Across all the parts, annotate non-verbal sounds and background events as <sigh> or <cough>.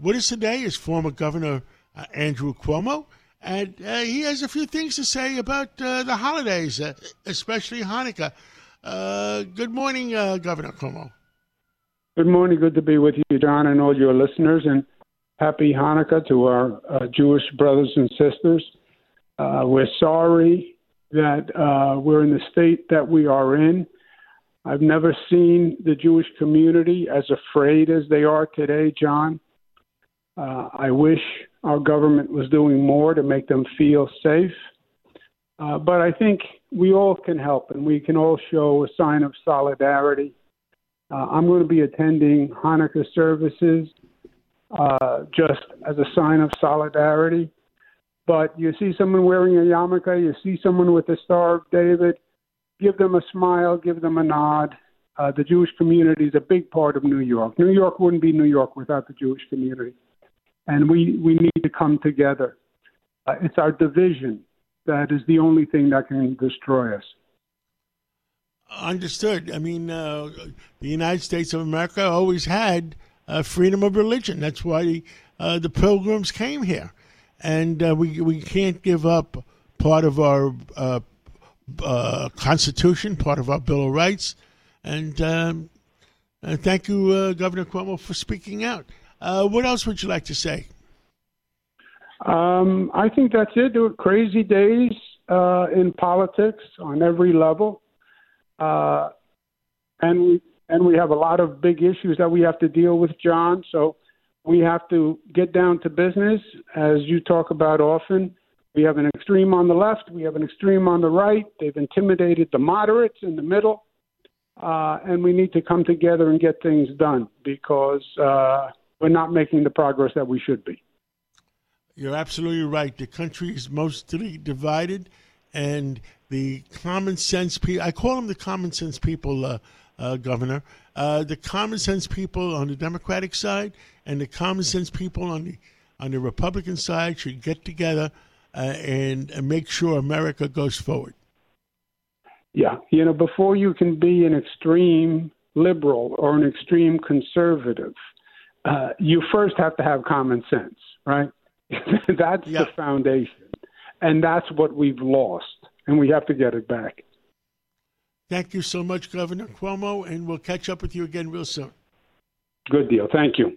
with us today is former Governor uh, Andrew Cuomo, and uh, he has a few things to say about uh, the holidays, uh, especially Hanukkah. Uh, good morning, uh, Governor Cuomo. Good morning. Good to be with you, John, and all your listeners, and happy Hanukkah to our Jewish brothers and sisters. we're sorry that we're in the state that we are in. I've never seen the Jewish community as afraid as they are today, John. Uh, I wish our government was doing more to make them feel safe. Uh, but I think we all can help and we can all show a sign of solidarity. Uh, I'm going to be attending Hanukkah services uh, just as a sign of solidarity. But you see someone wearing a yarmulke, you see someone with the Star of David, give them a smile, give them a nod. Uh, the Jewish community is a big part of New York. New York wouldn't be New York without the Jewish community and we, we need to come together. Uh, it's our division that is the only thing that can destroy us. Understood. I mean, uh, the United States of America always had uh, freedom of religion. That's why uh, the pilgrims came here, and uh, we we can't give up part of our uh, Constitution, part of our Bill of Rights. And um, thank you, Governor Cuomo, for speaking out. Uh, what else would you like to say? Um, I think that's it. Crazy days uh, in politics on every level, uh, and we and we have a lot of big issues that we have to deal with, John. So we have to get down to business, as you talk about often. We have an extreme on the left, we have an extreme on the right. They've intimidated the moderates in the middle, uh, and we need to come together and get things done because uh, we're not making the progress that we should be. You're absolutely right. The country is mostly divided, and the common sense people, I call them the common sense people, uh, uh, Governor, uh, the common sense people on the Democratic side and the common sense people on the on the Republican side should get together uh, and, and make sure America goes forward. Yeah, you know, before you can be an extreme liberal or an extreme conservative, uh, you first have to have common sense, right? <laughs> that's the foundation. And that's what we've lost, and we have to get it back. Thank you so much, Governor Cuomo, and we'll catch up with you again real soon. Good deal. Thank you.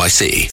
NYC.